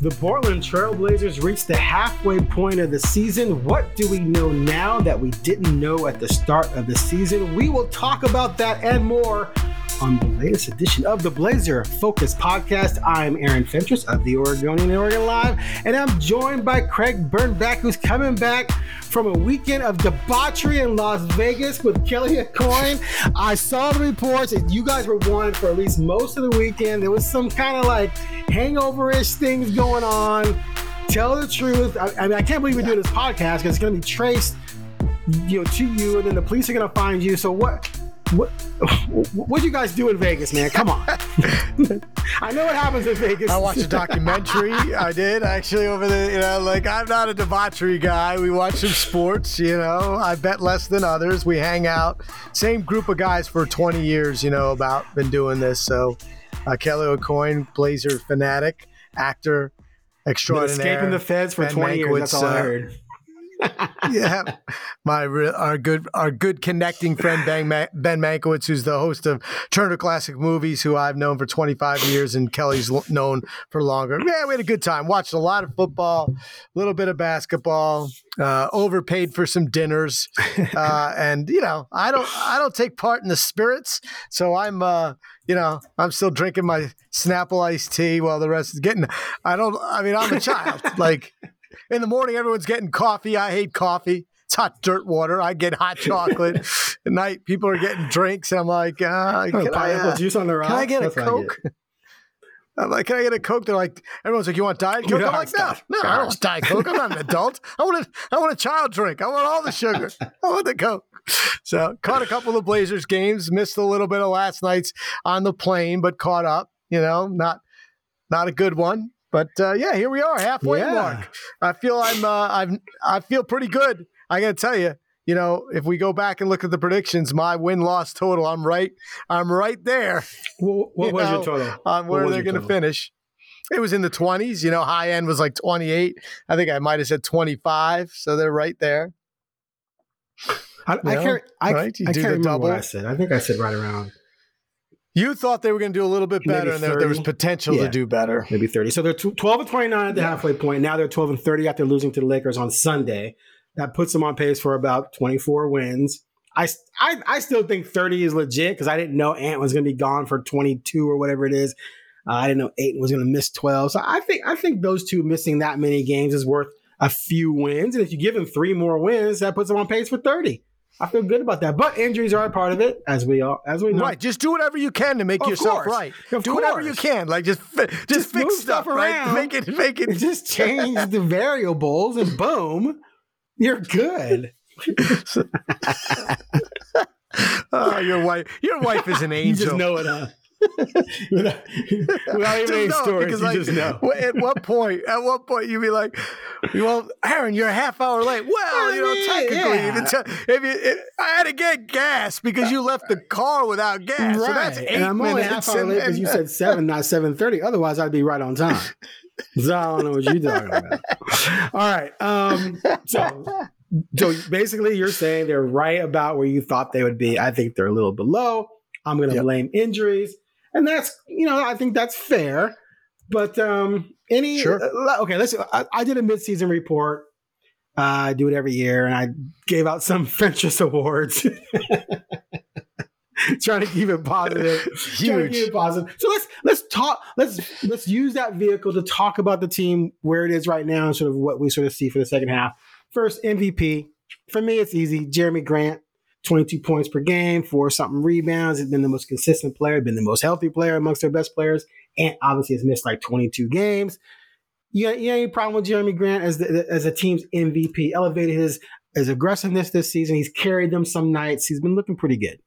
The Portland Trailblazers reached the halfway point of the season. What do we know now that we didn't know at the start of the season? We will talk about that and more on the latest edition of the Blazer Focused podcast. I'm Aaron Fentress of the Oregonian Oregon Live, and I'm joined by Craig Birnbach, who's coming back from a weekend of debauchery in Las Vegas with Kelly Aucoin. I saw the reports that you guys were wanted for at least most of the weekend. There was some kind of like hangover-ish things going on. Tell the truth. I, I mean, I can't believe we're doing this podcast because it's going to be traced, you know, to you, and then the police are going to find you. So what? What what you guys do in Vegas, man? Come on. I know what happens in Vegas. I watched a documentary. I did actually over the you know like I'm not a debauchery guy. We watch some sports. You know, I bet less than others. We hang out. Same group of guys for 20 years. You know about been doing this. So uh, Kelly Aucoin, Blazer fanatic, actor extraordinaire. Been escaping the feds for Ben 20 years. That's all I uh, heard. yeah, my our good our good connecting friend Ben, ben Mankiewicz, who's the host of Turner Classic Movies, who I've known for 25 years, and Kelly's known for longer. Yeah, we had a good time. Watched a lot of football, a little bit of basketball. Uh, overpaid for some dinners, uh, and you know I don't I don't take part in the spirits, so I'm uh, you know I'm still drinking my Snapple iced tea while the rest is getting. I don't. I mean I'm a child like. In the morning, everyone's getting coffee. I hate coffee. It's hot dirt water. I get hot chocolate. At night, people are getting drinks. And I'm like, uh, can, I, Pineapple uh, juice on the rocks. can I get a That's I Coke? I'm like, can I get a Coke? They're like, everyone's like, you want Diet Coke? I'm like, no, no, I don't want Diet Coke. I'm not an adult. I want a, I want a child drink. I want all the sugar. I want the Coke. So caught a couple of Blazers games. Missed a little bit of last night's on the plane, but caught up. You know, not not a good one. But uh, yeah, here we are, halfway Yeah. mark. I feel I'm uh, I'm I feel pretty good. I got to tell you, you know, if we go back and look at the predictions, my win loss total, I'm right. I'm right there. What, what you was know, your total? On where they're going to finish. It was in the 20s. You know, high end was like 28. I think I might have said 25. So they're right there. I, I Yeah, can't. I, right? You I do can't the remember what. I said. I think I said right around You thought they were going to do a little bit better, and there, there was potential Yeah. to do better. maybe thirty. So they're twelve and twenty nine at the halfway point. Now they're twelve and thirty after losing to the Lakers on Sunday. That puts them on pace for about twenty four wins. I I still think thirty is legit because I didn't know Ant was going to be gone for twenty two or whatever it is. Uh, I didn't know Ayton was going to miss twelve. So I think I think those two missing that many games is worth a few wins. And if you give them three more wins, that puts them on pace for thirty. I feel good about that. But injuries are a part of it, as we all as we know. Right, just do whatever you can to make Of yourself course. right. Of do whatever you can, like just just, Just fix move stuff, stuff right? around. Make it make it just change the variables and boom, you're good. Oh, your wife, your wife is an You angel. just know it, huh? without, without even any know, stories, you like, just know. At what point? At what point you'd be like, "Well, Aaron, you're a half hour late." Well, I you know, mean, technically, yeah. if, if you, if, I had to get gas because you left the car without gas. So that's eight and I'm only minutes. half hour late because you said seven, not seven thirty. Otherwise, I'd be right on time. So I don't know what you're talking about. All right. Um, so, so basically, you're saying they're right about where you thought they would be. I think they're a little below. I'm going to Yep. blame injuries, and that's you know I think that's fair. But um, any Sure. uh, okay, let's. I, I did a midseason report. Uh, I do it every year, and I gave out some Fentress awards. trying to keep it positive. Huge. Keep it positive. So let's let's talk. Let's let's use that vehicle to talk about the team where it is right now and sort of what we sort of see for the second half. First MVP for me, it's easy. Jerami Grant, 22 points per game, four something rebounds. He's been the most consistent player, been the most healthy player amongst their best players, and obviously has missed like 22 games. You you any problem with Jerami Grant as the, as a team's MVP? Elevated his his aggressiveness this season. He's carried them some nights. He's been looking pretty good.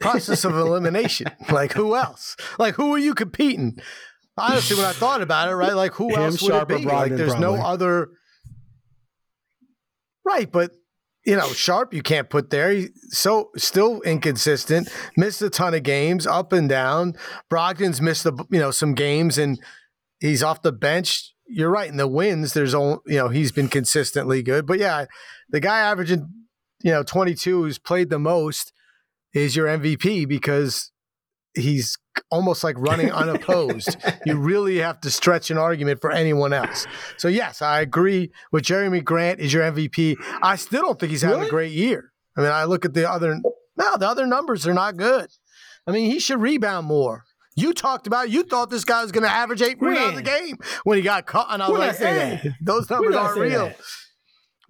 Process of elimination. like who else? Like who are you competing? Honestly, when I thought about it, right? Like who Him, else would Sharpe, it be? Like there's no other. Right, but you know, Sharpe you can't put there. He's so still inconsistent. Missed a ton of games, up and down. Brogdon's missed the you know some games, and he's off the bench. You're right. In the wins, there's only you know he's been consistently good, but yeah, the guy averaging you know 22 who's played the most is your MVP because he's almost like running unopposed. you really have to stretch an argument for anyone else. So yes, I agree with Jerami Grant is your MVP. I still don't think he's having Really? a great year. I mean, I look at the other no, the other numbers are not good. I mean, he should rebound more. You talked about you thought this guy was going to average eight rebounds a game when he got caught, and I was I like, say "Hey, that? those numbers aren't real." that?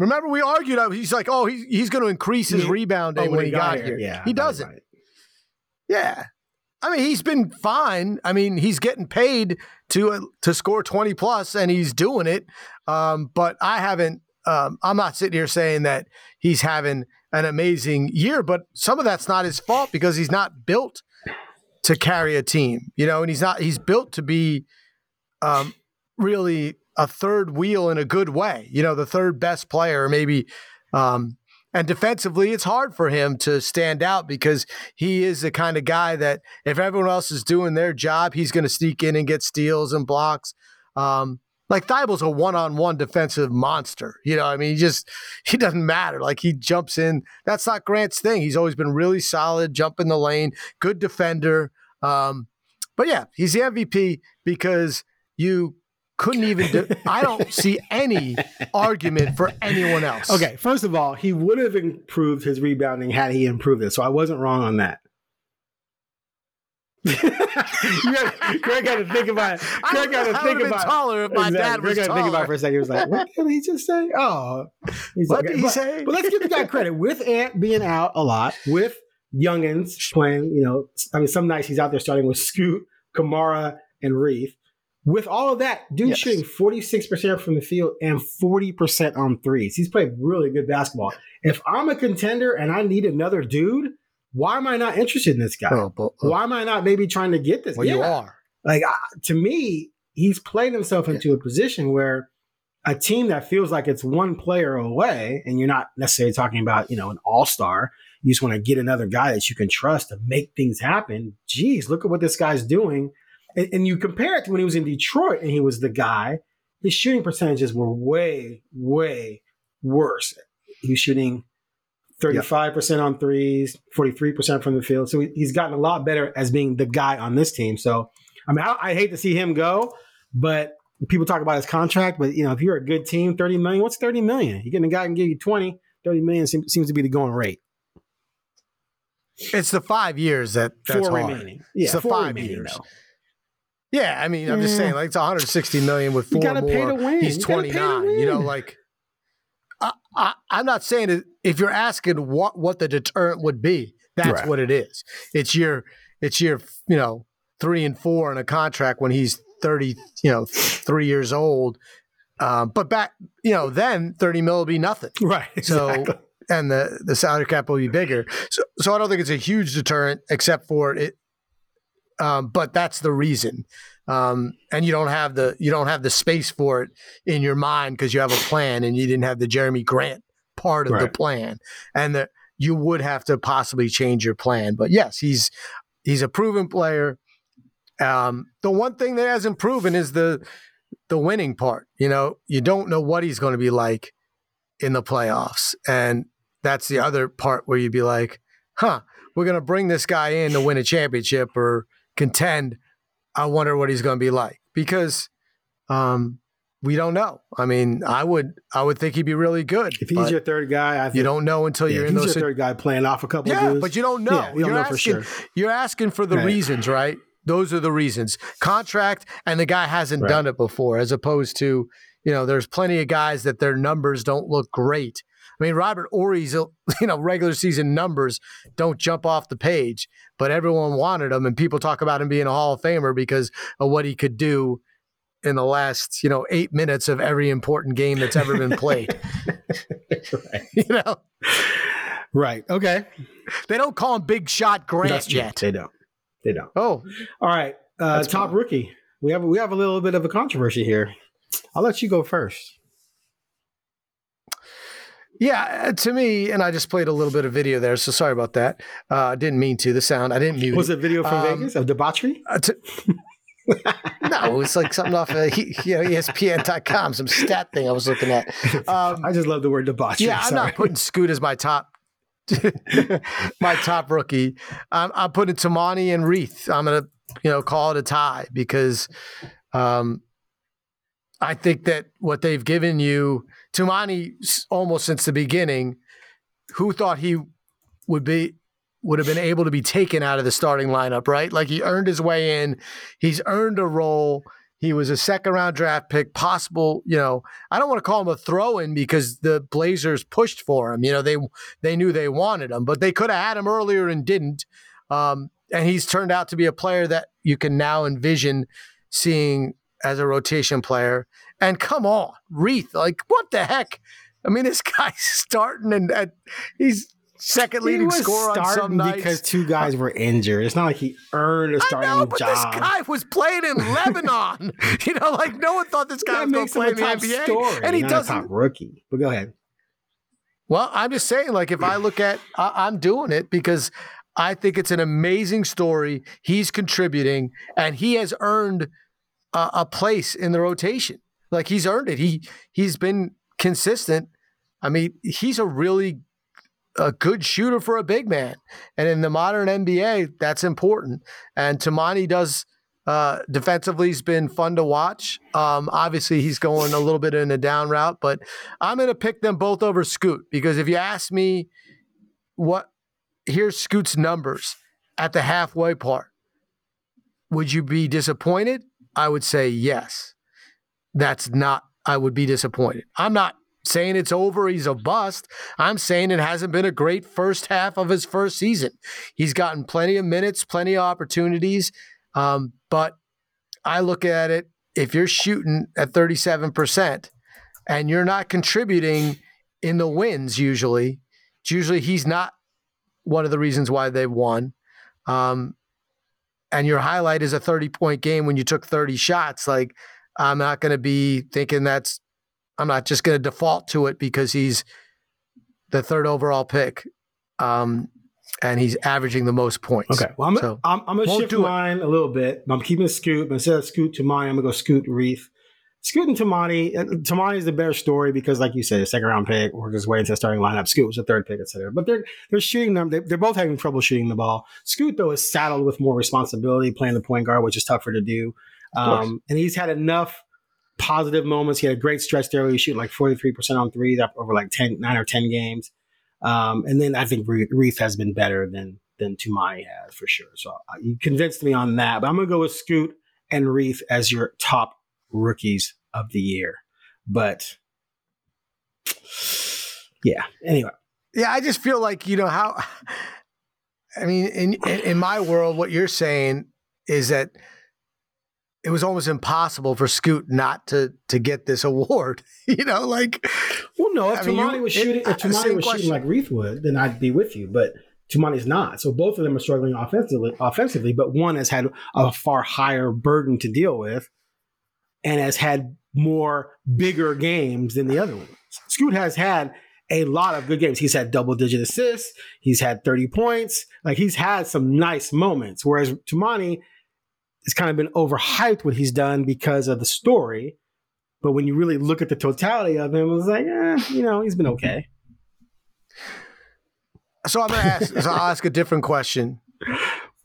Remember, we argued. uh, He's like, "Oh, he's he's going to increase his Yeah. rebounding Oh, when, he got, here." Yeah, he doesn't. right. Yeah. I mean, he's been fine. I mean, he's getting paid to uh, to score 20 plus and he's doing it. Um, but I haven't um, I'm not sitting here saying that he's having an amazing year, but some of that's not his fault because he's not built to carry a team, you know, and he's not he's built to be um, really a third wheel in a good way, you know, the third best player, maybe um, and defensively, it's hard for him to stand out because he is the kind of guy that if everyone else is doing their job, he's going to sneak in and get steals and blocks. Um, like Thybulle's a one-on-one defensive monster. You know, I mean, he just he doesn't matter. Like he jumps in. That's not Grant's thing. He's always been really solid, jump in the lane, good defender. Um, but yeah, he's the MVP because you couldn't even. Do, I don't see any argument for anyone else. Okay, first of all, he would have improved his rebounding had he improved it. So I wasn't wrong on that. Greg got to think about it. Greg got to I think about it. taller if my dad Greg was got to think about it for a second. He was like, "What did he just say?" Oh, he's What like, did he but, say? But let's give the guy credit with Ant being out a lot, with youngins playing. You know, I mean, some nights he's out there starting with Scoot, Camara, and Reath. With all of that, dude Yes. shooting 46% from the field and 40% on threes. He's played really good basketball. If I'm a contender and I need another dude, why am I not interested in this guy? Oh, but, Why am I not maybe trying to get this? Guy? Well, you are. Like I, to me, he's played himself into a position where a team that feels like it's one player away, and you're not necessarily talking about you know an all star. You just want to get another guy that you can trust to make things happen. Geez, look at what this guy's doing. And, and you compare it to when he was in Detroit and he was the guy. His shooting percentages were way, way worse. He was shooting 35% on threes, 43% from the field. So he, he's gotten a lot better as being the guy on this team. So, I mean, I, I hate to see him go, but people talk about his contract. But, you know, if you're a good team, 30 million, what's 30 million? You're getting a guy can give you 20, 30 million seems, seems to be the going rate. It's the five years that that's four hard. remaining. Yeah, It's the five years. though. Yeah, I mean, I'm just saying, like it's 160 million with four gotta more. pay to win. He's You pay to 29. You know, like I, I, I'm not saying that if you're asking what what the deterrent would be, that's Right. what it is. It's your it's your you know three and four in a contract when he's 30, you know, three years old. Um, but back, you know, then 30 mil will be nothing. Right. So and the the salary cap will be bigger. So so I don't think it's a huge deterrent, except for it. Um, but that's the reason. Um, and you don't have the you don't have the space for it in your mind because you have a plan and you didn't have the Jerami Grant part of the plan, and that you would have to possibly change your plan. But yes, he's he's a proven player. Um, the one thing that hasn't proven is the the winning part. You know, you don't know what he's going to be like in the playoffs. And that's the other part where you'd be like, huh, we're going to bring this guy in to win a championship or contend. I wonder what he's going to be like because um, we don't know. I mean, I would I would think he'd be really good. If he's your third guy, I think, you don't know until yeah, you're in he's those. your third guy playing off a couple yeah, of dudes. but you don't know. Yeah, you don't you're know asking, for sure. You're asking for the Right. reasons, right? Those are the reasons. Contract, and the guy hasn't Right. done it before, as opposed to, you know, there's plenty of guys that their numbers don't look great. I mean, Robert Horry's, you know, regular season numbers don't jump off the page, but everyone wanted him, and people talk about him being a Hall of Famer because of what he could do in the last, you know, eight minutes of every important game that's ever been played. you know, right. Okay. they don't call him Big Shot Grant That's yet. They don't. They don't. Oh, All right. Uh, top fine. rookie. We have we have a little bit of a controversy here. I'll let you go first. Yeah, uh, to me, and I just played a little bit of video there, so sorry about that. Uh, I didn't mean to. The sound, I didn't mute. Was it video from Um, Vegas of debauchery? Uh, to- no, it was like something off of you know, ESPN.com, some stat thing I was looking at. Um, I just love the word debauchery. yeah, I'm Sorry. not putting Scoot as my top, my top rookie. I'm, I'm putting Toumani and Reath. I'm gonna, you know, call it a tie because um, I think that what they've given you, Toumani, almost since the beginning, who thought he would be would have been able to be taken out of the starting lineup, right? Like he earned his way in, he's earned a role. He was a second round draft pick, possible, you know, I don't want to call him a throw in because the Blazers pushed for him. You know, they they knew they wanted him, but they could have had him earlier and didn't. Um, and he's turned out to be a player that you can now envision seeing as a rotation player. And come on, Reath, like what the heck? I mean, this guy's starting and, and he's second He leading scorer on some starting nights. because two guys were injured. It's not like he earned a starting know, but job. this guy was playing in Lebanon. you know, like no one thought this guy that was going to play in the NBA, story, and he not a doesn't. top rookie. But go ahead. Well, I'm just saying, like, if I look at, I, I'm doing it because I think it's an amazing story. He's contributing, and he has earned a, a place in the rotation. Like he's earned it. He he's been consistent. I mean, he's a really a good shooter for a big man, and in the modern NBA, that's important. And Toumani does. Uh, defensively, he's been fun to watch. Um, obviously, he's going a little bit in a down route, but I'm going to pick them both over Scoot because if you ask me what here's Scoot's numbers at the halfway part, would you be disappointed? I would say yes. That's not, I would be disappointed. I'm not saying it's over, he's a bust. I'm saying it hasn't been a great first half of his first season. He's gotten plenty of minutes, plenty of opportunities. Um, but I look at it if you're shooting at 37% and you're not contributing in the wins, usually, it's usually he's not one of the reasons why they won. Um, and your highlight is a 30 point game when you took 30 shots. Like, I'm not going to be thinking that's, I'm not just going to default to it because he's the third overall pick. Um, and he's averaging the most points. Okay. Well, I'm, So, I'm, I'm going to shift do it. mine a little bit. I'm keeping Scoot, but instead of Scoot to mine, I'm going to go Scoot Reath. Scoot and Toumani. Toumani is the better story because, like you said, a second round pick worked his way into the starting lineup. Scoot was the third pick, et cetera. But they're they're shooting them. They, they're both having trouble shooting the ball. Scoot though is saddled with more responsibility, playing the point guard, which is tougher to do. Um, and he's had enough positive moments. He had a great stretch there where he shooting like 43 percent on threes over like 10, nine or ten games. Um, and then I think Re- Reath has been better than than Toumani has for sure. So uh, you convinced me on that. But I'm gonna go with Scoot and Reath as your top rookies of the year. But yeah. Anyway, Yeah, I just feel like you know how. I mean, in in, in my world, what you're saying is that it was almost impossible for Scoot not to to get this award. you know, like well, no. If I mean, Toumani you- was it- shooting, if uh, Toumani was question. shooting like Reath would, then I'd be with you. But Toumani's not. So both of them are struggling offensively. Offensively, but one has had a far higher burden to deal with, and has had more bigger games than the other ones. Scoot has had a lot of good games. He's had double digit assists. He's had 30 points. Like he's had some nice moments. Whereas Toumani has kind of been overhyped what he's done because of the story. But when you really look at the totality of him, it's like, eh, you know, he's been okay. so. I'm gonna ask. so I'll ask a different question.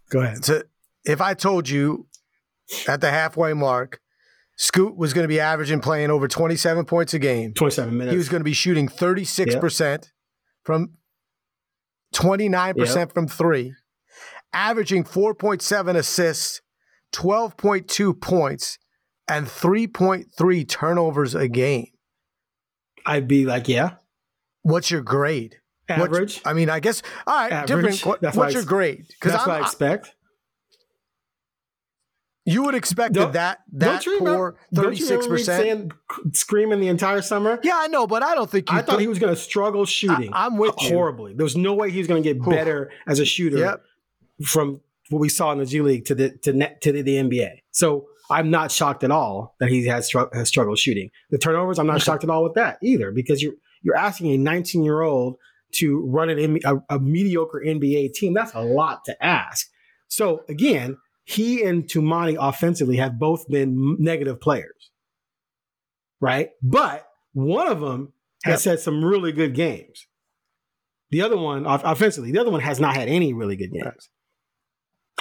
Go ahead. So if I told you at the halfway mark, Scoot was going to be averaging playing over 27 points a game. 27 minutes. He was going to be shooting 36% from 29% Yep. from three, averaging 4.7 assists, 12.2 points, and 3.3 turnovers a game. I'd be like, yeah, What's your grade? What's- average. I mean, I guess, all right, Average. different. What, what's your grade? That's I'm- what I expect. You would expect Don't- that that you poor you remember 36%. screaming the entire summer? yeah, I know, but I don't think you I thought he was going to struggle shooting. I- I'm with you. horribly. There was no way he was going to get better as a shooter Yep. from what we saw in the G League to the to net, to the, the NBA. So I'm not shocked at all that he has, stru- has struggled shooting. The turnovers, I'm not shocked at all with that either because you're you're asking a 19 year old to run an a, a mediocre NBA team. That's a lot to ask. So again, he and Toumani offensively have both been negative players, right? But one of them has had some really good games. The other one, offensively, the other one has not had any really good games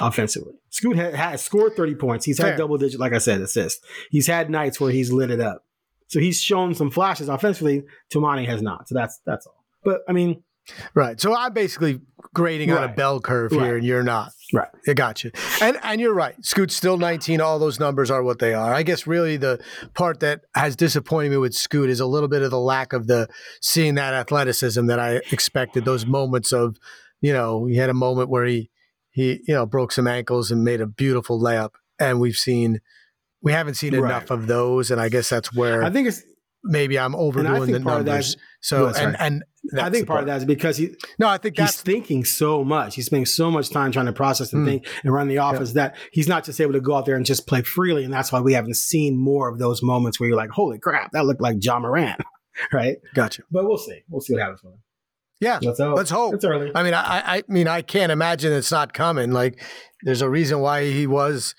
offensively. Scoot ha- has scored 30 points. He's had Fair. double digit, like I said, assists. He's had nights where he's lit it up. So he's shown some flashes offensively. Toumani has not. So that's that's all. But I mean, Right. So I'm basically grading on a bell curve here, Right. and you're not. Right. I got you. And and you're right. Scoot's still 19. All those numbers are what they are. I guess really the part that has disappointed me with Scoot is a little bit of the lack of the seeing that athleticism that I expected. Those moments of, you know, he had a moment where he he you know broke some ankles and made a beautiful layup, and we've seen. We haven't seen Right. enough of those, and I guess that's where I think it's maybe I'm overdoing the part of that numbers. So That's and right. and I think part of that is because he No, I think he's thinking so much. He's spending so much time trying to process and Hmm. think and run the offense that he's not just able to go out there and just play freely. And that's why we haven't seen more of those moments where you're like, holy crap, that looked like Ja Morant. right? gotcha. But we'll see. We'll see what happens with him. Yeah, Let's hope. let's hope. It's early. I mean, I I mean, I can't imagine it's not coming. Like, there's a reason why he was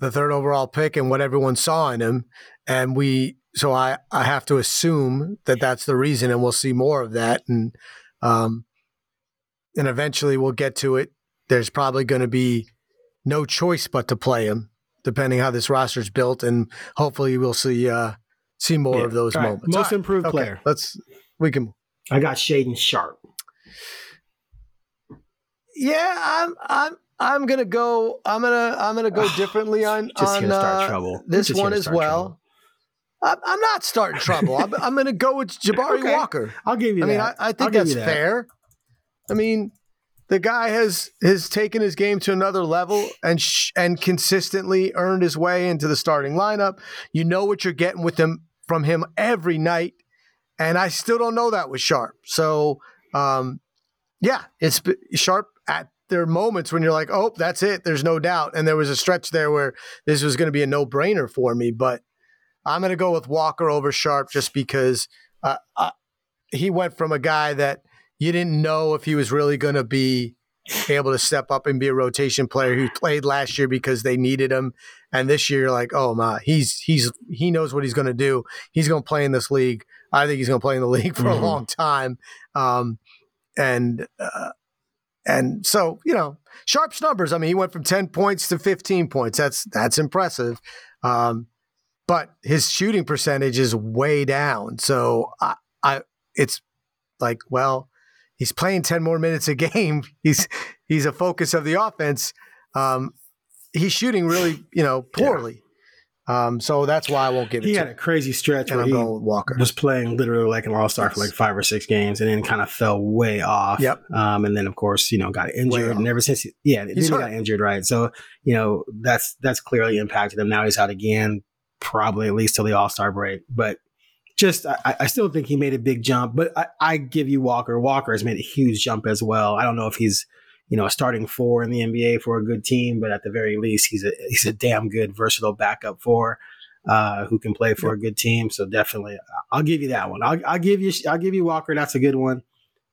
the third overall pick and what everyone saw in him, and we. So I I have to assume that that's the reason, and we'll see more of that, and um, and eventually we'll get to it. There's probably going to be no choice but to play him, depending how this roster's built, and hopefully we'll see uh see more Yeah. of those All right. moments. Most All right. improved Okay, player. Let's we can I got Shaedon Sharpe. Yeah, I'm I'm I'm gonna go. I'm gonna I'm gonna go differently on Just on here start uh, trouble. this Just one as well. trouble. I'm, I'm not starting trouble. I'm, I'm gonna go with Jabari Okay. Walker. I'll give you I mean, that. I, I I'll think that's that. fair. I mean, the guy has has taken his game to another level and sh- and consistently earned his way into the starting lineup. You know what you're getting with him from him every night, and I still don't know that with Sharpe. So, um, yeah, it's b- Sharpe at there are moments when you're like, oh, that's it. There's no doubt. And there was a stretch there where this was going to be a no brainer for me, but I'm going to go with Walker over Sharpe just because uh, uh, he went from a guy that you didn't know if he was really going to be able to step up and be a rotation player who played last year because they needed him, and this year you're like, oh my, he's he's he knows what he's going to do. He's going to play in this league. I think he's going to play in the league for Mhm. a long time, um, and uh, and so you know, Sharpe's numbers. I mean, he went from ten points to fifteen points. That's that's impressive. Um, but his shooting percentage is way down. So I, I, it's like, well, he's playing ten more minutes a game. He's he's a focus of the offense. Um, he's shooting really, you know, poorly. Um, so that's why I won't give it He to had a him. crazy stretch And where I'm he with Walker. was playing literally like an all star for like five or six games, and then kind of fell way off. Yep. Um, and then of course you know got injured, and ever since he, yeah, then he got injured, right? So you know that's that's clearly impacted him. Now he's out again, probably at least till the all star break. But just I, I still think he made a big jump. But I, I give you Walker. Walker has made a huge jump as well. I don't know if he's you know a starting four in the NBA for a good team, but at the very least he's a he's a damn good versatile backup four uh, who can play for a good team. So definitely, I'll give you that one. I'll, I'll give you I'll give you Walker. That's a good one.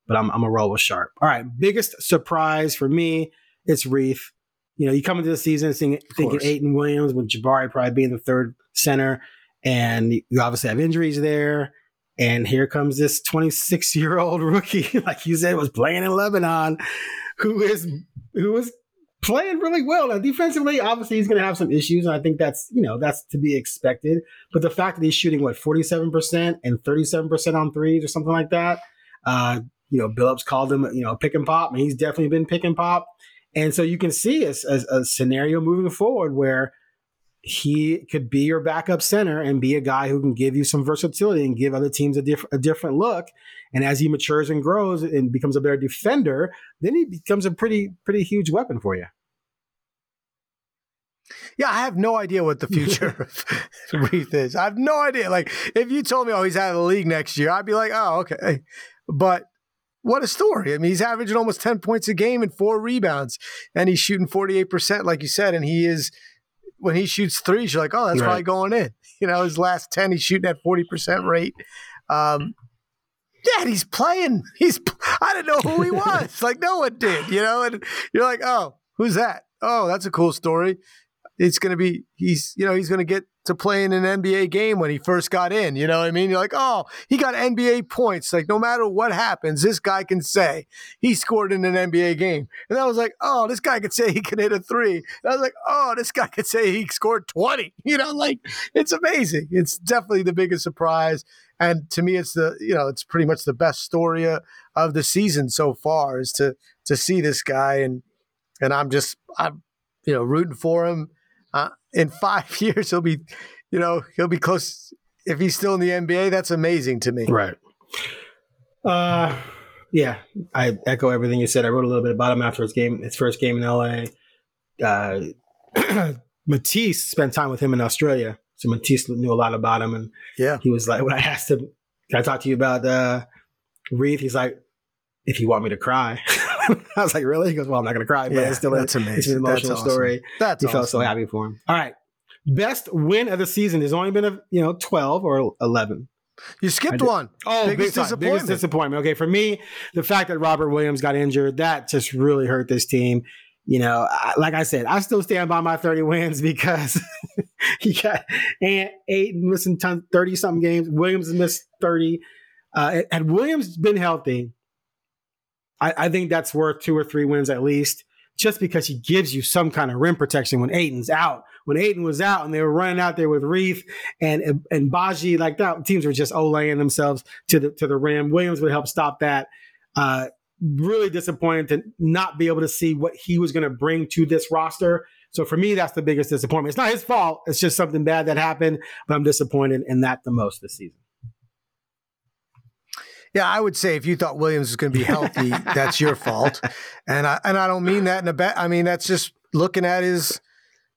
But I'm I'm a roll with Sharpe. All right, biggest surprise for me, it's Reath. You know, you come into the season thinking, thinking. Ayton Williams with Jabari probably being the third center, and you obviously have injuries there. And here comes this 26 year old rookie, like you said, was playing in Lebanon, who is who is playing really well. Now, defensively, obviously, he's going to have some issues, and I think that's you know that's to be expected. But the fact that he's shooting what forty seven percent and thirty seven percent on threes or something like that, uh, you know, Billups called him you know pick and pop, and he's definitely been pick and pop. And so you can see a, a, a scenario moving forward where he could be your backup center and be a guy who can give you some versatility and give other teams a, diff- a different look. And as he matures and grows and becomes a better defender, then he becomes a pretty pretty huge weapon for you. Yeah, I have no idea what the future of Reath is. I have no idea. Like, if you told me, oh, he's out of the league next year, I'd be like, oh, okay. But what a story. I mean, he's averaging almost 10 points a game and four rebounds, and he's shooting 48%, like you said, and he is when he shoots threes, you're like, oh, that's right. probably going in. You know, his last 10, he's shooting at 40% rate. Um, yeah, he's playing. He's, I didn't know who he was. like, no one did, you know? And you're like, oh, who's that? Oh, that's a cool story it's going to be he's you know he's going to get to play in an NBA game when he first got in. You know what I mean? You're like, oh, he got NBA points. Like no matter what happens, this guy can say he scored in an NBA game. And I was like, oh, this guy could say he can hit a three. And I was like, oh, this guy could say he scored 20. You know, like it's amazing. It's definitely the biggest surprise. And to me, it's the you know it's pretty much the best story of the season so far is to to see this guy and and I'm just I'm you know rooting for him uh, in five years he'll be, you know, he'll be close. If he's still in the NBA, that's amazing to me. Right. Uh, yeah, I echo everything you said. I wrote a little bit about him after his game, his first game in LA. Uh, Matisse spent time with him in Australia, so Matisse knew a lot about him, and yeah, he was like, when I asked him, "Can I talk to you about uh, Reath?" He's like, "If you want me to cry." I was like, really? He goes, well, I'm not going to cry, but yeah, it's still that's a, amazing. It's an emotional that's awesome. story. That's he awesome. felt so happy for him. All right. Best win of the season has only been, a, you know, 12 or 11. You skipped one. Oh, biggest disappointment. biggest disappointment. Okay, for me, the fact that Robert Williams got injured, that just really hurt this team. You know, I, like I said, I still stand by my 30 wins because he got and eight missing 30 something games. Williams missed 30. Uh, had Williams been healthy, I, I think that's worth two or three wins at least, just because he gives you some kind of rim protection when Ayton's out. When Ayton was out and they were running out there with Reath and and Baji, like that, teams were just olaying themselves to the to the rim. Williams would help stop that. Uh, really disappointed to not be able to see what he was going to bring to this roster. So for me, that's the biggest disappointment. It's not his fault. It's just something bad that happened, but I'm disappointed in that the most this season. Yeah, I would say if you thought Williams was going to be healthy, that's your fault. And I and I don't mean that in a bet. I mean that's just looking at his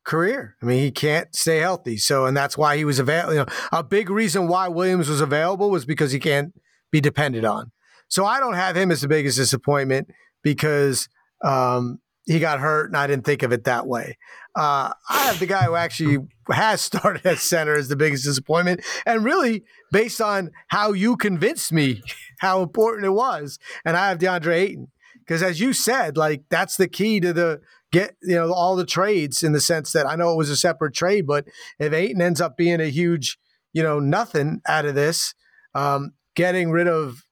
career. I mean, he can't stay healthy. So, and that's why he was available. You know, a big reason why Williams was available was because he can't be depended on. So I don't have him as the biggest disappointment because um, he got hurt, and I didn't think of it that way. Uh, I have the guy who actually has started at center as the biggest disappointment, and really based on how you convinced me how important it was, and I have DeAndre Ayton because, as you said, like that's the key to the get you know all the trades in the sense that I know it was a separate trade, but if Ayton ends up being a huge you know nothing out of this, um, getting rid of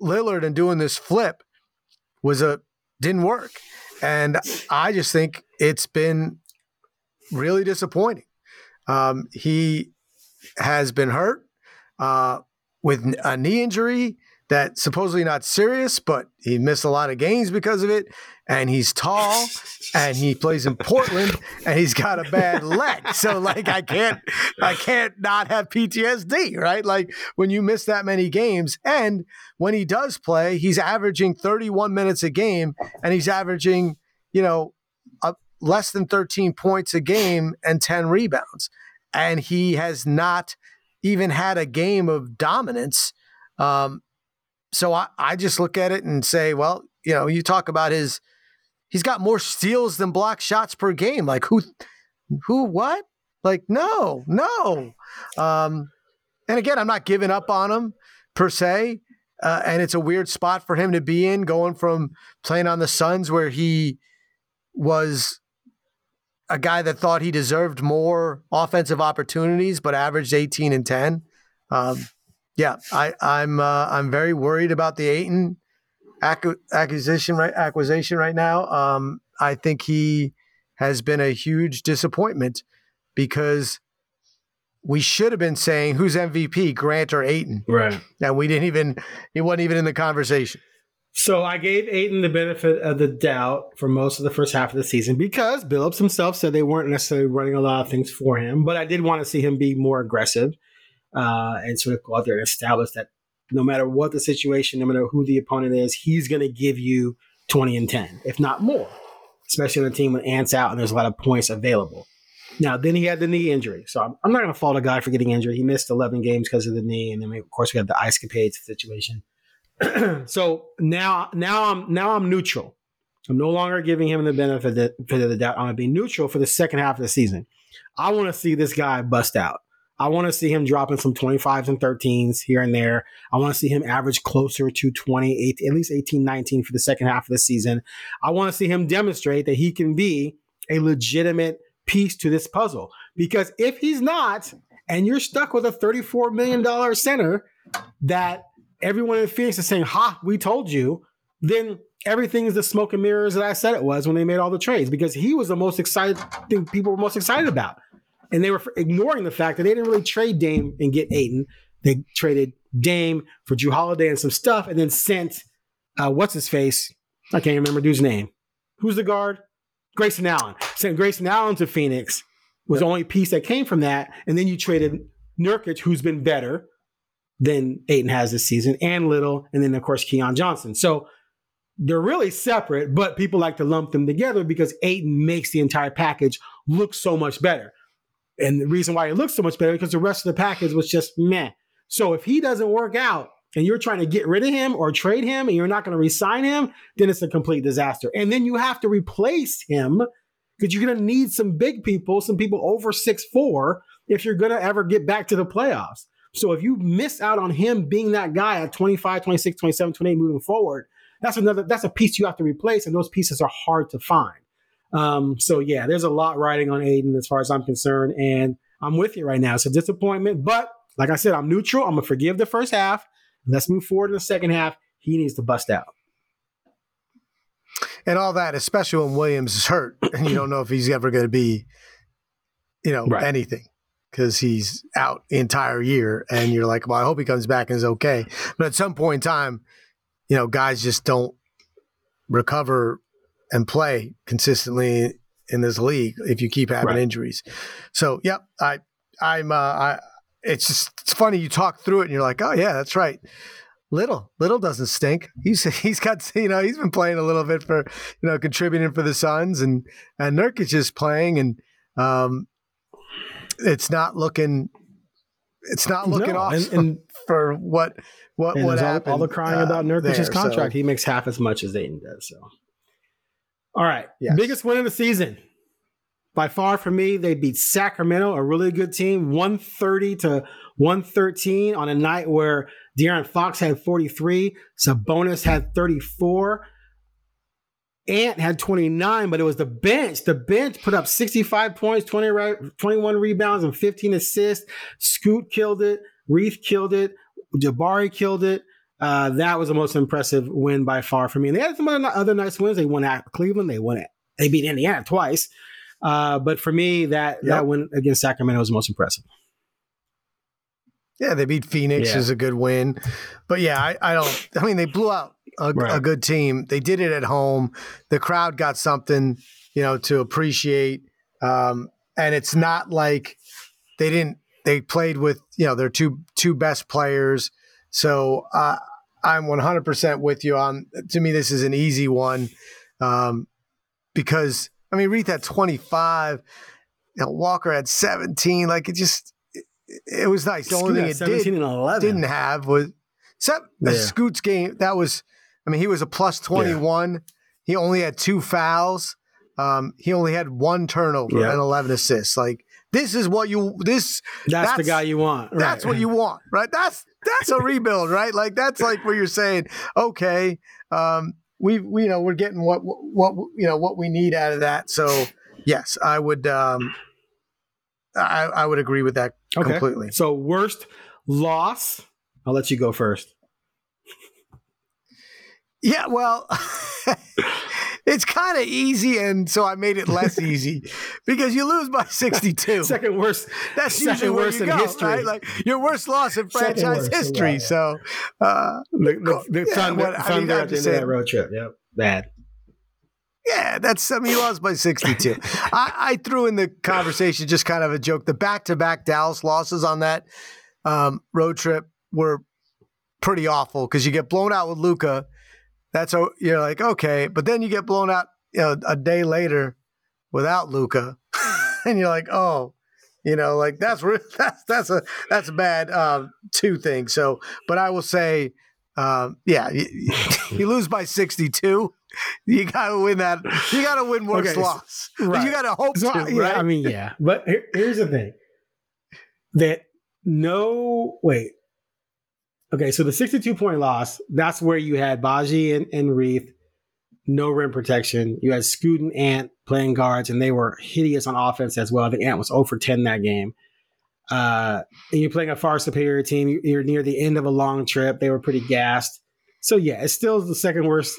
Lillard and doing this flip was a didn't work. And I just think it's been really disappointing. Um, he has been hurt uh, with a knee injury that supposedly not serious, but he missed a lot of games because of it. And he's tall and he plays in Portland and he's got a bad leg. So like I can't I can't not have PTSD, right? Like when you miss that many games. And when he does play, he's averaging 31 minutes a game and he's averaging, you know, a, less than 13 points a game and 10 rebounds. And he has not even had a game of dominance. Um, so I, I just look at it and say, well, you know, you talk about his, he's got more steals than block shots per game. Like who, who, what? Like no, no. Um, and again, I'm not giving up on him per se. Uh, and it's a weird spot for him to be in, going from playing on the Suns where he was a guy that thought he deserved more offensive opportunities, but averaged 18 and 10. Um, yeah, I, I'm uh, I'm very worried about the Ayton acquisition right acquisition right now. Um, I think he has been a huge disappointment because we should have been saying who's MVP, Grant or Ayton. Right. And we didn't even, he wasn't even in the conversation. So I gave Ayton the benefit of the doubt for most of the first half of the season because Billups himself said they weren't necessarily running a lot of things for him. But I did want to see him be more aggressive uh, and sort of go out there and establish that no matter what the situation, no matter who the opponent is, he's going to give you 20 and 10, if not more, especially on a team when Ant's out and there's a lot of points available. Now, then he had the knee injury. So I'm, I'm not going to fault a guy for getting injured. He missed 11 games because of the knee. And then, we, of course, we had the ice capades situation. so now, now I'm now I'm neutral. I'm no longer giving him the benefit of the doubt. I'm going to be neutral for the second half of the season. I want to see this guy bust out. I want to see him dropping some 25s and 13s here and there. I want to see him average closer to 20, at least 18, 19 for the second half of the season. I want to see him demonstrate that he can be a legitimate piece to this puzzle. Because if he's not, and you're stuck with a $34 million center that everyone in Phoenix is saying, Ha, we told you, then everything is the smoke and mirrors that I said it was when they made all the trades because he was the most excited thing people were most excited about. And they were ignoring the fact that they didn't really trade Dame and get Ayton. They traded Dame for Jrue Holiday and some stuff and then sent, uh, what's his face? I can't remember dude's name. Who's the guard? Grayson Allen. Sent Grayson Allen to Phoenix was yep. the only piece that came from that. And then you traded Nurkic, who's been better than Ayton has this season, and Little, and then of course Keon Johnson. So they're really separate, but people like to lump them together because Ayton makes the entire package look so much better. And the reason why it looks so much better because the rest of the package was just meh. So if he doesn't work out, and you're trying to get rid of him or trade him and you're not going to resign him, then it's a complete disaster. And then you have to replace him because you're going to need some big people, some people over six four, if you're going to ever get back to the playoffs. So if you miss out on him being that guy at 25, 26, 27, 28 moving forward, that's another that's a piece you have to replace, and those pieces are hard to find. Um, so yeah, there's a lot riding on Ayton as far as I'm concerned, and I'm with you right now. It's a disappointment, but like I said, I'm neutral. I'm gonna forgive the first half. Let's move forward in the second half. He needs to bust out. And all that, especially when Williams is hurt and you don't know if he's ever going to be, you know, right. anything because he's out the entire year. And you're like, well, I hope he comes back and is okay. But at some point in time, you know, guys just don't recover and play consistently in this league if you keep having right. injuries. So, yep, I, I'm, uh, I, it's just it's funny you talk through it and you're like, oh yeah, that's right. Little, little doesn't stink. He's he's got you know he's been playing a little bit for you know contributing for the Suns and and Nurkic is just playing and um, it's not looking it's not looking no, awesome and, and, for what what what happened. All, all the crying uh, about Nurkic's contract, so. he makes half as much as Ayton does. So, all right, yes. biggest win of the season. By far for me, they beat Sacramento, a really good team, 130 to 113 on a night where De'Aaron Fox had 43, Sabonis had 34. Ant had 29, but it was the bench. The bench put up 65 points, 20, 21 rebounds, and 15 assists. Scoot killed it. Reath killed it. Jabari killed it. Uh, that was the most impressive win by far for me. And they had some other nice wins. They won at Cleveland. They won it. They beat Indiana twice. Uh, but for me, that yep. that win against Sacramento was the most impressive. Yeah, they beat Phoenix yeah. is a good win, but yeah, I, I don't. I mean, they blew out a, right. a, good team. They did it at home. The crowd got something, you know, to appreciate. Um, and it's not like they didn't. They played with you know their two two best players. So uh, I'm 100% with you on. To me, this is an easy one um, because I mean, Reath had 25. You know, Walker had 17. Like it just, it, it was nice. The only thing it did, didn't have was except the yeah. Scoot's game. That was, I mean, he was a plus 21. Yeah. He only had two fouls. Um, he only had one turnover yeah. and 11 assists. Like this is what you this that's, that's the guy you want. Right. That's what you want, right? That's that's a rebuild, right? Like that's like where you're saying, okay, um, we, we you know we're getting what what you know what we need out of that. So yes, I would um, I, I would agree with that okay. completely. So worst loss. I'll let you go first. Yeah, well, it's kind of easy, and so I made it less easy because you lose by 62. Second worst. That's second usually worst in go, history. right? Like your worst loss in franchise worst, history. yeah. So, uh, The, the, the Yeah, Thunder, what- I mean, Thunder at the end of that road trip. Yep. Bad. yeah, that's I mean, you lost by 62. I, I threw in the conversation just kind of a joke. The back-to-back Dallas losses on that um, road trip were pretty awful because you get blown out with Luka. That's you're like okay, but then you get blown out you know, a day later without Luka, and you're like, oh, you know, like that's that's that's a that's a bad um, two things. So, but I will say, um, yeah, you, you lose by 62. You got to win that. You got to win worse Okay, loss. right. You got to hope So, to, yeah, right? I mean, yeah. But here, here's the thing that no, wait. Okay, so the 62 point loss, that's where you had Badji and, and Reath, no rim protection. You had Scoot and Ant playing guards, and they were hideous on offense as well. Think Ant was 0 for 10 that game. Uh, and you're playing a far superior team. You're near the end of a long trip. They were pretty gassed. So, yeah, it's still the second worst,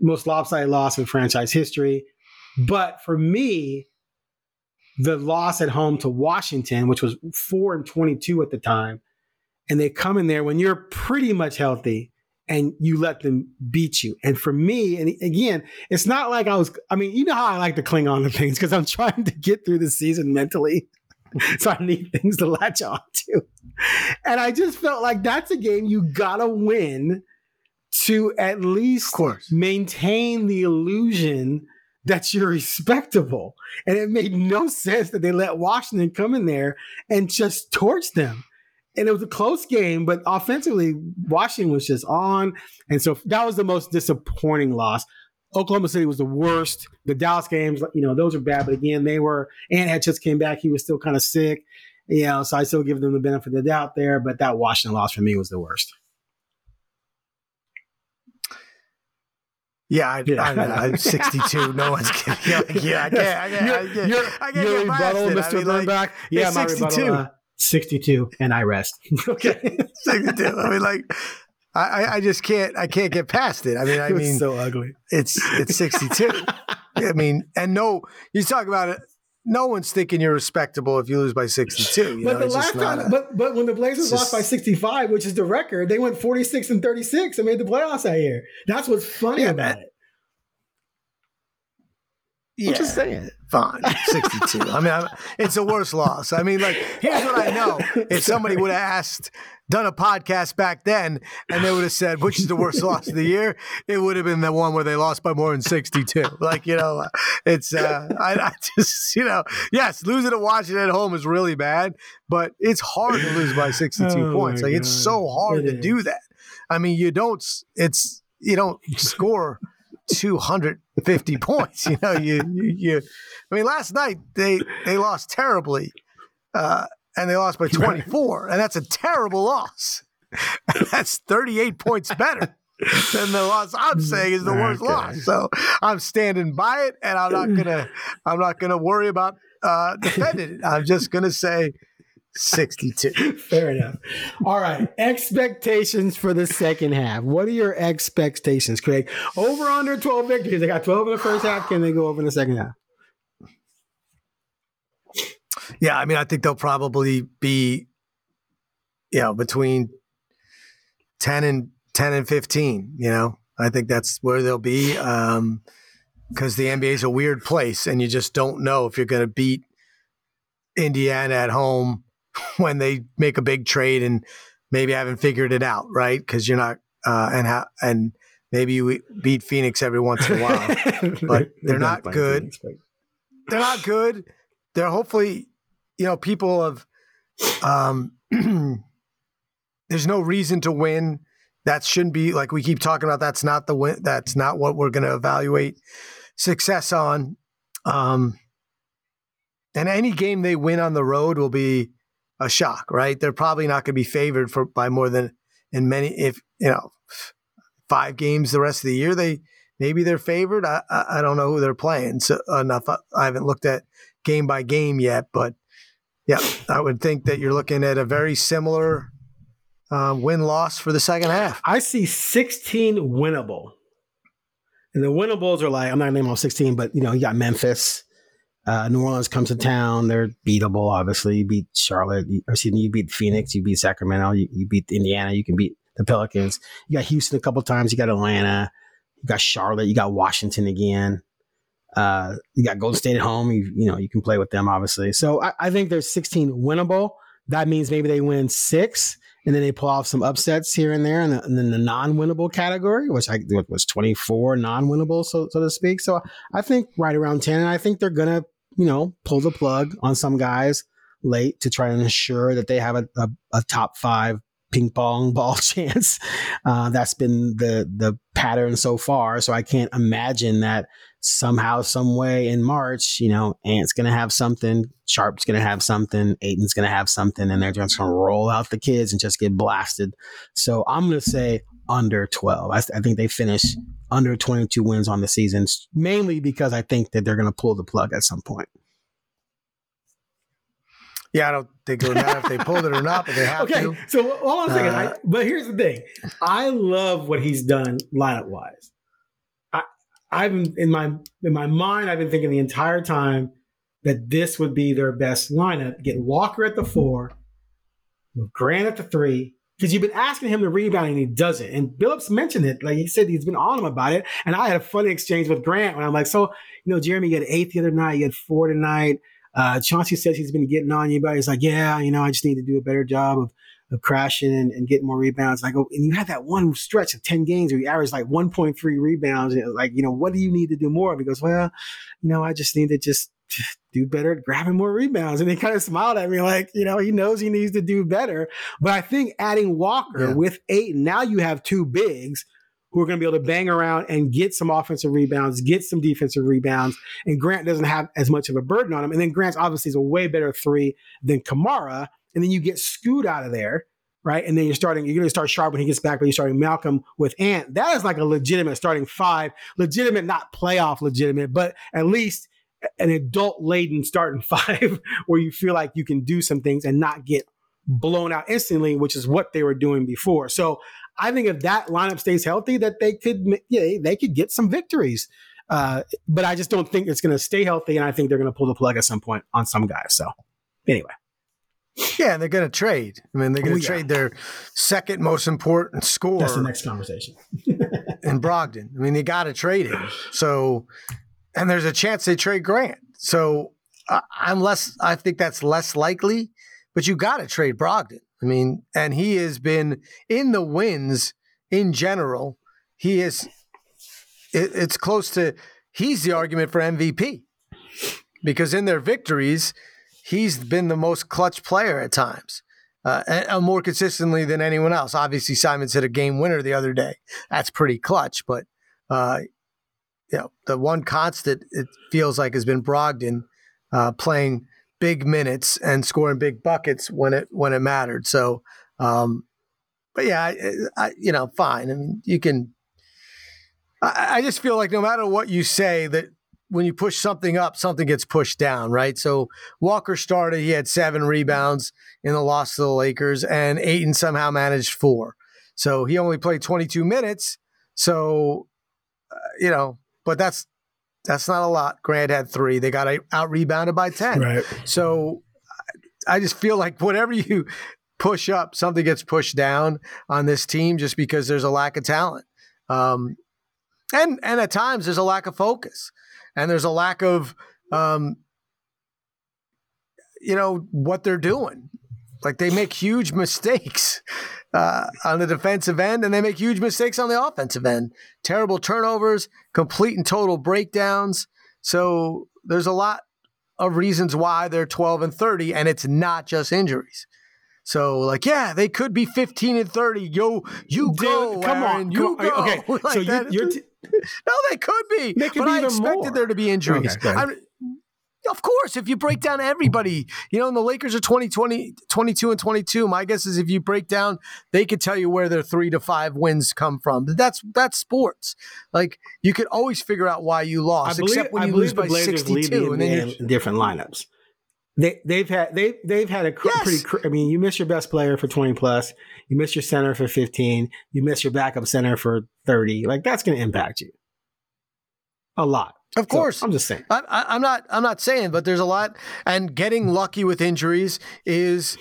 most lopsided loss in franchise history. But for me, the loss at home to Washington, which was four and twenty-two at the time, and they come in there when you're pretty much healthy and you let them beat you. And for me, and again, it's not like I was. I mean, you know how I like to cling on to things because I'm trying to get through the season mentally, so I need things to latch on to. And I just felt like that's a game you gotta win to at least maintain the illusion that you're respectable. And it made no sense that they let Washington come in there and just torch them. And it was a close game, but offensively, Washington was just on. And so that was the most disappointing loss. Oklahoma City was the worst. The Dallas games, you know, those are bad. But again, they were, Ant had just came back. He was still kind of sick. You know, so I still give them the benefit of the doubt there. But that Washington loss for me was the worst. Yeah, I, Yeah. I. I'm 62. No one's kidding. Yeah, yeah, I can't. I can't. I can't, your, I can't your get rebuttal, it. I Mr. mean, like, yeah, my 62. rebuttal. Uh, 62, and I rest. okay. 62. I mean, like, I, I- I just can't. I can't get past it. I mean, I it was mean, so ugly. it's it's 62. I mean, and no, you talk about it. No one's thinking you're respectable if you lose by 62. You But know, the last time, a- but but when the Blazers it's lost just- by 65, which is the record, they went 46 and 36 and made the playoffs that year. That's what's funny Yeah, about man. it. yeah, I'm just saying. Fine, 62. I mean, I'm, it's a worse loss. I mean, like, here's what I know: if somebody would have asked, done a podcast back then, and they would have said, "Which is the worst loss of the year?" It would have been the one where they lost by more than 62. Like, you know, it's uh, I, I just, you know, yes, losing to Washington at home is really bad, but it's hard to lose by 62 Oh, points. Like, it's so hard It to is. do that. I mean, you don't. It's you don't score 250 points. You know, you, you, you I mean, last night they they lost terribly, uh, and they lost by 24, and that's a terrible loss. that's 38 points better than the loss I'm saying is the worst Okay. loss. So I'm standing by it, and I'm not gonna I'm not gonna worry about uh, defending it. I'm just gonna say 62. Fair enough. All right. Expectations for the second half. What are your expectations, Craig? Over under 12 victories. They got 12 in the first half. Can they go over in the second half? Yeah, I mean, I think they'll probably be, you know, between ten and ten and fifteen. You know, I think that's where they'll be. Um, because the NBA is a weird place, and you just don't know if you're going to beat Indiana at home when they make a big trade and maybe haven't figured it out, right? Because you're not, uh, and how, and maybe you beat Phoenix every once in a while. But they're not done playing good. Phoenix, but- they're not good. They're hopefully, you know, people have. Um, there's no reason to win. That shouldn't be like we keep talking about. That's not the win. That's not what we're going to evaluate success on. Um, and any game they win on the road will be a shock, right? They're probably not going to be favored for by more than in many. If you know, five games the rest of the year, they maybe they're favored. I I, I don't know who they're playing so enough. I, I haven't looked at game by game yet, but yeah, I would think that you're looking at a very similar uh, win loss for the second half. I see 16 winnable. And the winnables are like I'm not naming all 16, but you know you got Memphis. Uh, New Orleans comes to town. They're beatable, obviously. You beat Charlotte. You, excuse me, you beat Phoenix. You beat Sacramento. You, you beat Indiana. You can beat the Pelicans. You got Houston a couple times. You got Atlanta. You got Charlotte. You got Washington again. Uh, you got Golden State at home. You, you know you can play with them, obviously. So I, I think there's 16 winnable. That means maybe they win six and then they pull off some upsets here and there, and, the, and then the non-winnable category, which I was 24 non-winnable, so so to speak. So I think right around 10, and I think they're gonna, you know, pull the plug on some guys late to try and ensure that they have a, a, a top five ping pong ball chance. Uh, that's been the the pattern so far. So I can't imagine that somehow, some way in March, you know, Ant's to have something, Sharpe's to have something, Ayton's to have something, and they're just to roll out the kids and just get blasted. So I'm to say under 12. I, I, think they finish under 22 wins on the season, mainly because I think that they're going to pull the plug at some point. Yeah, I don't think it would matter if they pulled it or not, but they have okay, to. Okay, so hold on a second. Uh, I, but here's the thing: I love what he's done lineup wise. I've been in my in my mind, I've been thinking the entire time that this would be their best lineup. Get Walker at the four, Grant at the three, because you've been asking him to rebound and he doesn't. And Billups mentioned it, like he said, he's been on him about it. And I had a funny exchange with Grant when I'm like, so you know, Jerami, you had eight the other night, you had four tonight. Uh, Chauncey says he's been getting on you, but he's like, yeah, you know, I just need to do a better job of of crashing and, and, getting more rebounds. Like, oh, and you had that one stretch of 10 games where you averaged like 1.3 rebounds. And like, you know, what do you need to do more? Because, he goes, well, you know, I just need to just do better at grabbing more rebounds. And he kind of smiled at me like, you know, he knows he needs to do better. But I think adding Walker yeah. with eight, now you have two bigs who are going to be able to bang around and get some offensive rebounds, get some defensive rebounds. And Grant doesn't have as much of a burden on him. And then Grant's obviously is a way better three than Camara and then you get Scoot out of there, right? And then you're starting, you're going to start Sharpe when he gets back, but you're starting Malcolm with Ant. That is like a legitimate starting five, legitimate, not playoff legitimate, but at least an adult laden starting five where you feel like you can do some things and not get blown out instantly, which is what they were doing before. So I think if that lineup stays healthy, that they could, yeah, they could get some victories. Uh, but I just don't think it's going to stay healthy, and I think they're going to pull the plug at some point on some guys. So anyway. Yeah, and they're going to trade. I mean, they're going to oh, yeah. trade their second most important score. That's the next conversation. in Brogdon. I mean, they got to trade him. So, and there's a chance they trade Grant. So, uh, I'm less. I think that's less likely. But you got to trade Brogdon. I mean, and he has been in the wins in general. He is. It, it's close to. He's the argument for MVP because in their victories he's been the most clutch player at times. Uh, and, and more consistently than anyone else. Obviously, Simons hit a game winner the other day. That's pretty clutch. But uh, you know, the one constant it feels like has been Brogdon uh, playing big minutes and scoring big buckets when it when it mattered. So, um, but yeah, I, I, you know, fine. I mean, you can. I just feel like no matter what you say, that when you push something up, something gets pushed down, right? So Walker started, he had seven rebounds in the loss to the Lakers, and Ayton somehow managed four. So he only played 22 minutes. So, uh, you know, but that's that's not a lot. Grant had three. They got out rebounded by 10. Right. So I just feel like whatever you push up, something gets pushed down on this team just because there's a lack of talent. Um, and and at times there's a lack of focus and there's a lack of, um, you know, what they're doing. Like they make huge mistakes uh, on the defensive end, and they make huge mistakes on the offensive end. Terrible turnovers, complete and total breakdowns. So there's a lot of reasons why they're 12 and 30, and it's not just injuries. So like, yeah, they could be 15 and 30. Yo, you Dude, go, come Aaron, on, you go. Okay, like so you, you're t- no, they could be. They could but be I expected more. there to be injuries. Okay, of course, if you break down everybody, you know, and the Lakers are 20, 20, 22 and 22. My guess is if you break down, they could tell you where their three to five wins come from. That's that's sports. Like you could always figure out why you lost, believe, except when you lose by 62 and then in different lineups. They they've had they they've had a cr- yes. pretty. I mean, you miss your best player for twenty plus. You miss your center for fifteen. You miss your backup center for thirty. Like that's going to impact you. a lot. Of course, so I'm just saying. I, am not. I'm not saying, but there's a lot, and getting lucky with injuries is,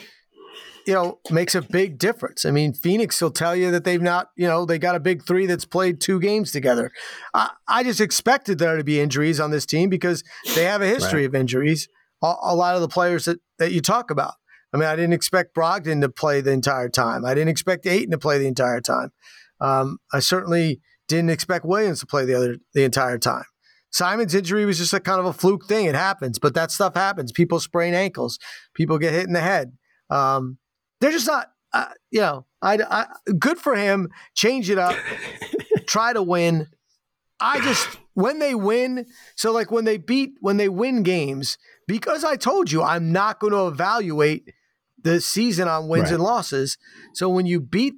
you know, makes a big difference. I mean, Phoenix will tell you that they've not, you know, they got a big three that's played two games together. I, I just expected there to be injuries on this team because they have a history right. of injuries. A, a lot of the players that that you talk about. I mean, I didn't expect Brogdon to play the entire time. I didn't expect Ayton to play the entire time. Um, I certainly didn't expect Williams to play the other the entire time. Simons' injury was just a kind of a fluke thing. It happens, but that stuff happens. People sprain ankles. People get hit in the head. Um, they're just not, uh, you know, I, I, good for him. Change it up. try to win. I just, when they win, so like when they beat, when they win games, because I told you I'm not going to evaluate the season on wins right. and losses. So when you beat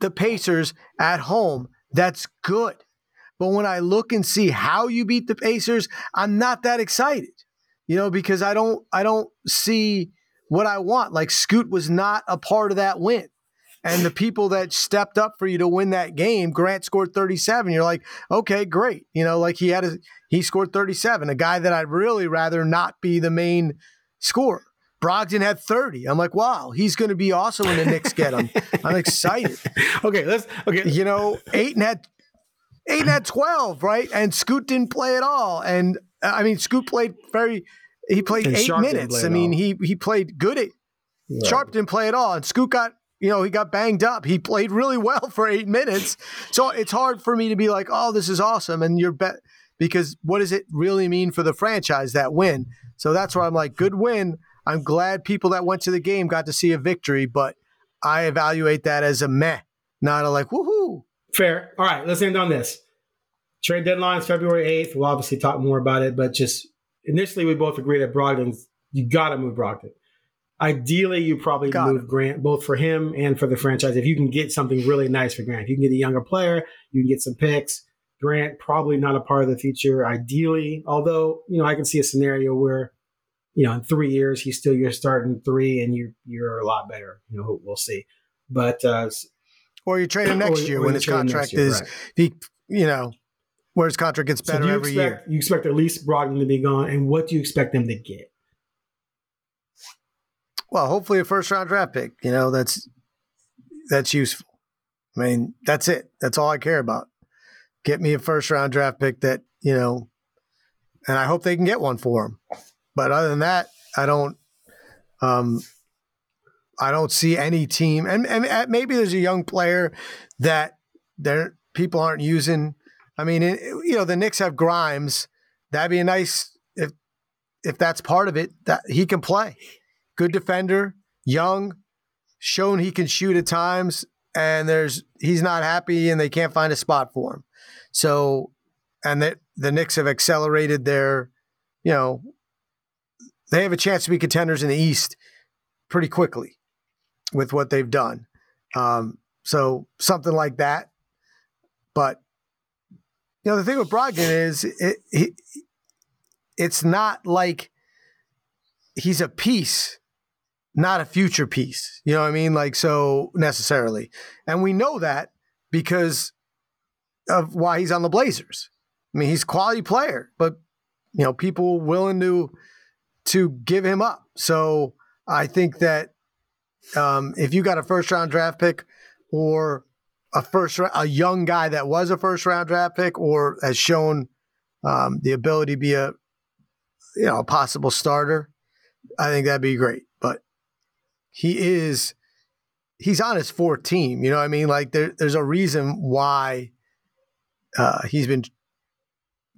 the Pacers at home, that's good. But when I look and see how you beat the Pacers, I'm not that excited. You know, because I don't I don't see what I want. Like Scoot was not a part of that win. And the people that stepped up for you to win that game, Grant scored 37. You're like, okay, great. You know, like he had a he scored 37, a guy that I'd really rather not be the main scorer. Brogdon had 30. I'm like, wow, he's going to be awesome when the Knicks get him. I'm excited. okay, let's okay. You know, Ayton had Ayton had 12, right? And Scoot didn't play at all. And uh, I mean, Scoot played very, he played and eight Sharpe minutes. I mean, he he played good. At, right. Sharpe didn't play at all. And Scoot got, you know, he got banged up. He played really well for eight minutes. So it's hard for me to be like, oh, this is awesome. And you're bet because what does it really mean for the franchise that win? So that's why I'm like, good win. I'm glad people that went to the game got to see a victory, but I evaluate that as a meh, not a like, woohoo. Fair. All right, let's end on this. Trade deadline is February 8th. We'll obviously talk more about it, but just initially we both agree that Brogdon's, you got to move Brogdon. Ideally, you probably got move Grant, both for him and for the franchise. If you can get something really nice for Grant, if you can get a younger player, you can get some picks. Grant, probably not a part of the future, ideally. Although, you know, I can see a scenario where, you know, in three years, he's still your starting three and you, you're a lot better. You know, we'll see. But uh, or you trade him next year when his contract year, is right. he you know where his contract gets better so every expect, year. You expect at least Brogdon to be gone, and what do you expect them to get? Well, hopefully a first round draft pick. You know that's that's useful. I mean, that's it. That's all I care about. Get me a first round draft pick that you know, and I hope they can get one for him. But other than that, I don't. Um, I don't see any team, and, and maybe there's a young player that there people aren't using. I mean, it, you know, the Knicks have Grimes. That'd be a nice if if that's part of it. That he can play, good defender, young, shown he can shoot at times, and there's he's not happy, and they can't find a spot for him. So, and that the Knicks have accelerated their, you know, they have a chance to be contenders in the East pretty quickly with what they've done. Um, so something like that. But you know, the thing with Brogdon is it, it, it's not like he's a piece, not a future piece. You know what I mean? Like so necessarily, and we know that because of why he's on the Blazers. I mean, he's a quality player, but you know, people willing to to give him up. So I think that um, if you got a first round draft pick or a first a young guy that was a first round draft pick or has shown um, the ability to be a you know a possible starter, I think that'd be great. He is he's on his fourth team. You know what I mean? Like there, there's a reason why uh, he's been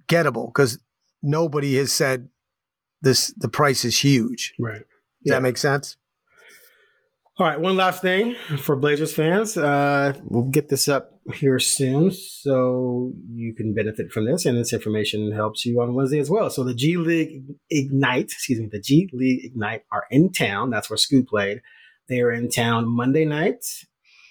gettable because nobody has said this the price is huge. Right. Does yeah. that make sense? All right, one last thing for Blazers fans. Uh, we'll get this up here soon so you can benefit from this, and this information helps you on Wednesday as well. So the G League Ignite, excuse me, the G League Ignite are in town. That's where Scoot played. They are in town Monday night,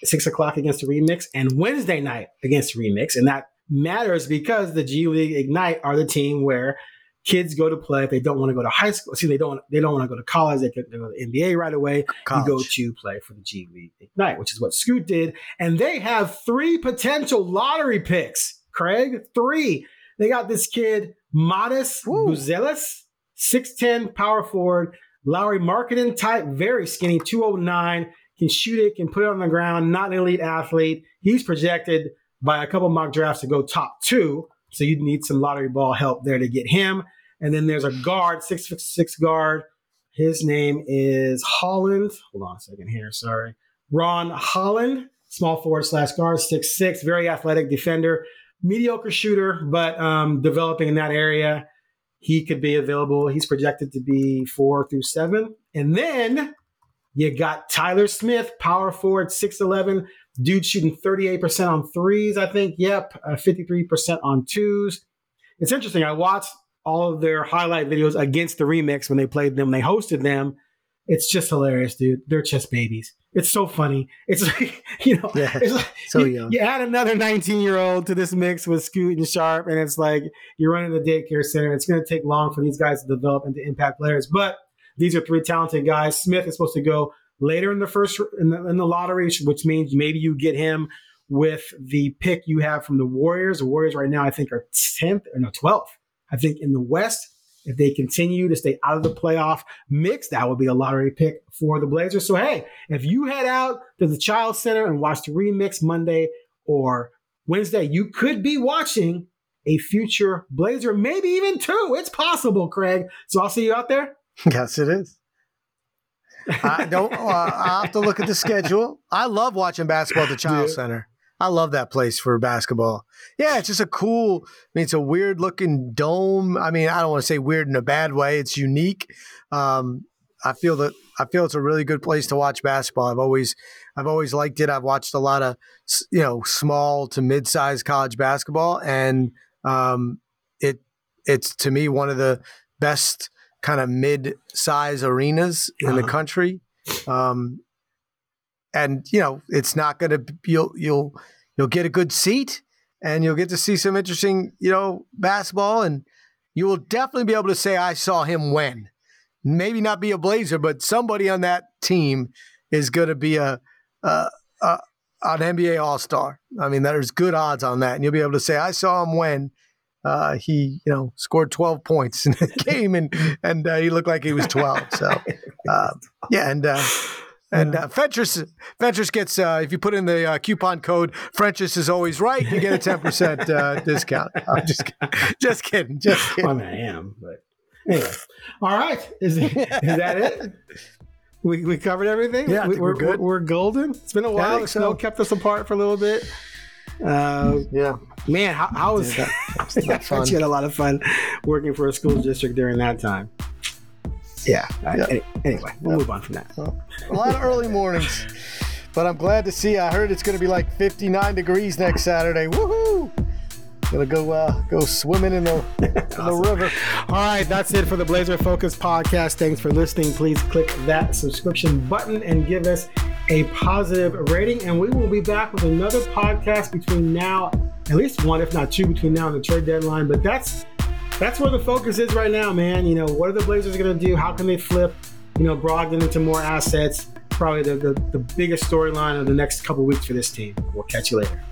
six o'clock against the Remix, and Wednesday night against the Remix, and that matters because the G League Ignite are the team where kids go to play if they don't want to go to high school. See, they don't they don't want to go to college. They go to the NBA right away. College. You go to play for the G League Ignite, which is what Scoot did, and they have three potential lottery picks. Craig, three. They got this kid, Matas Buzelis, 6'10 power forward, Lauri Markkanen type, very skinny, 209, can shoot it, can put it on the ground, not an elite athlete. He's projected by a couple mock drafts to go top two. So you'd need some lottery ball help there to get him. And then there's a guard, six six guard. His name is Holland. Hold on a second here. Sorry. Ron Holland, small forward slash guard, six six, very athletic defender, mediocre shooter, but um, developing in that area. He could be available. He's projected to be four through seven. And then you got Tyler Smith, power forward, 6'11, dude shooting 38% on threes, I think. Yep, uh, 53% on twos. It's interesting. I watched all of their highlight videos against the remix when they played them, they hosted them. It's just hilarious, dude. They're just babies. It's so funny. It's like, you know, Yeah, it's like, so you, young. you add another 19 year old to this mix with Scoot and Sharpe, and it's like you're running a daycare center. It's going to take long for these guys to develop into impact players, but these are three talented guys. Smith is supposed to go later in the first in the, in the lottery, which means maybe you get him with the pick you have from the Warriors. The Warriors right now, I think, are 10th or no 12th. I think in the West, if they continue to stay out of the playoff mix, that would be a lottery pick for the Blazers. So hey, if you head out to the Chiles Center and watch the remix Monday or Wednesday, you could be watching a future Blazer, maybe even two. It's possible, Craig. So I'll see you out there. Yes, it is. I don't. Uh, I have to look at the schedule. I love watching basketball at the Chiles Yeah. Center. I love that place for basketball. Yeah, it's just a cool. I mean, it's a weird looking dome. I mean, I don't want to say weird in a bad way. It's unique. Um, I feel that I feel it's a really good place to watch basketball. I've always I've always liked it. I've watched a lot of you know small to mid sized college basketball, and um, it it's to me one of the best kind of mid size arenas in the Uh-huh. country. Um, and you know it's not going to you'll you'll you'll get a good seat and you'll get to see some interesting you know basketball and you will definitely be able to say I saw him when maybe not be a Blazer but somebody on that team is going to be a, a, a an NBA All Star. I mean there's good odds on that and you'll be able to say I saw him when. Uh, he, you know, scored 12 points in the game, and and uh, he looked like he was 12. So, uh, yeah, and uh, and uh, Fentress, Fentress gets uh, if you put in the uh, coupon code Frenchess is always right, you get a ten percent uh, discount. I'm just just kidding, just Well, I mean, I am, but anyway. All right. Is, is that it? We, we covered everything? Yeah, we, think we're good. We're, golden. It's been a while. think Snow so. kept us apart for a little bit. Uh, Yeah, man, how, how was Yeah, that? fun. You had a lot of fun working for a school district during that time. Yeah. Any- anyway, we'll move on from that. a lot of early mornings, but I'm glad to see. I heard it's going to be like 59 degrees next Saturday. Woohoo! Gonna go uh, go swimming in the in the river. All right, that's it for the Blazer Focus podcast. Thanks for listening. Please click that subscription button and give us a positive rating. And we will be back with another podcast between now, at least one, if not two, between now and the trade deadline. But that's that's where the focus is right now, man. You know, what are the Blazers going to do? How can they flip, you know, Brogdon into more assets? Probably the, the, the biggest storyline of the next couple weeks for this team. We'll catch you later.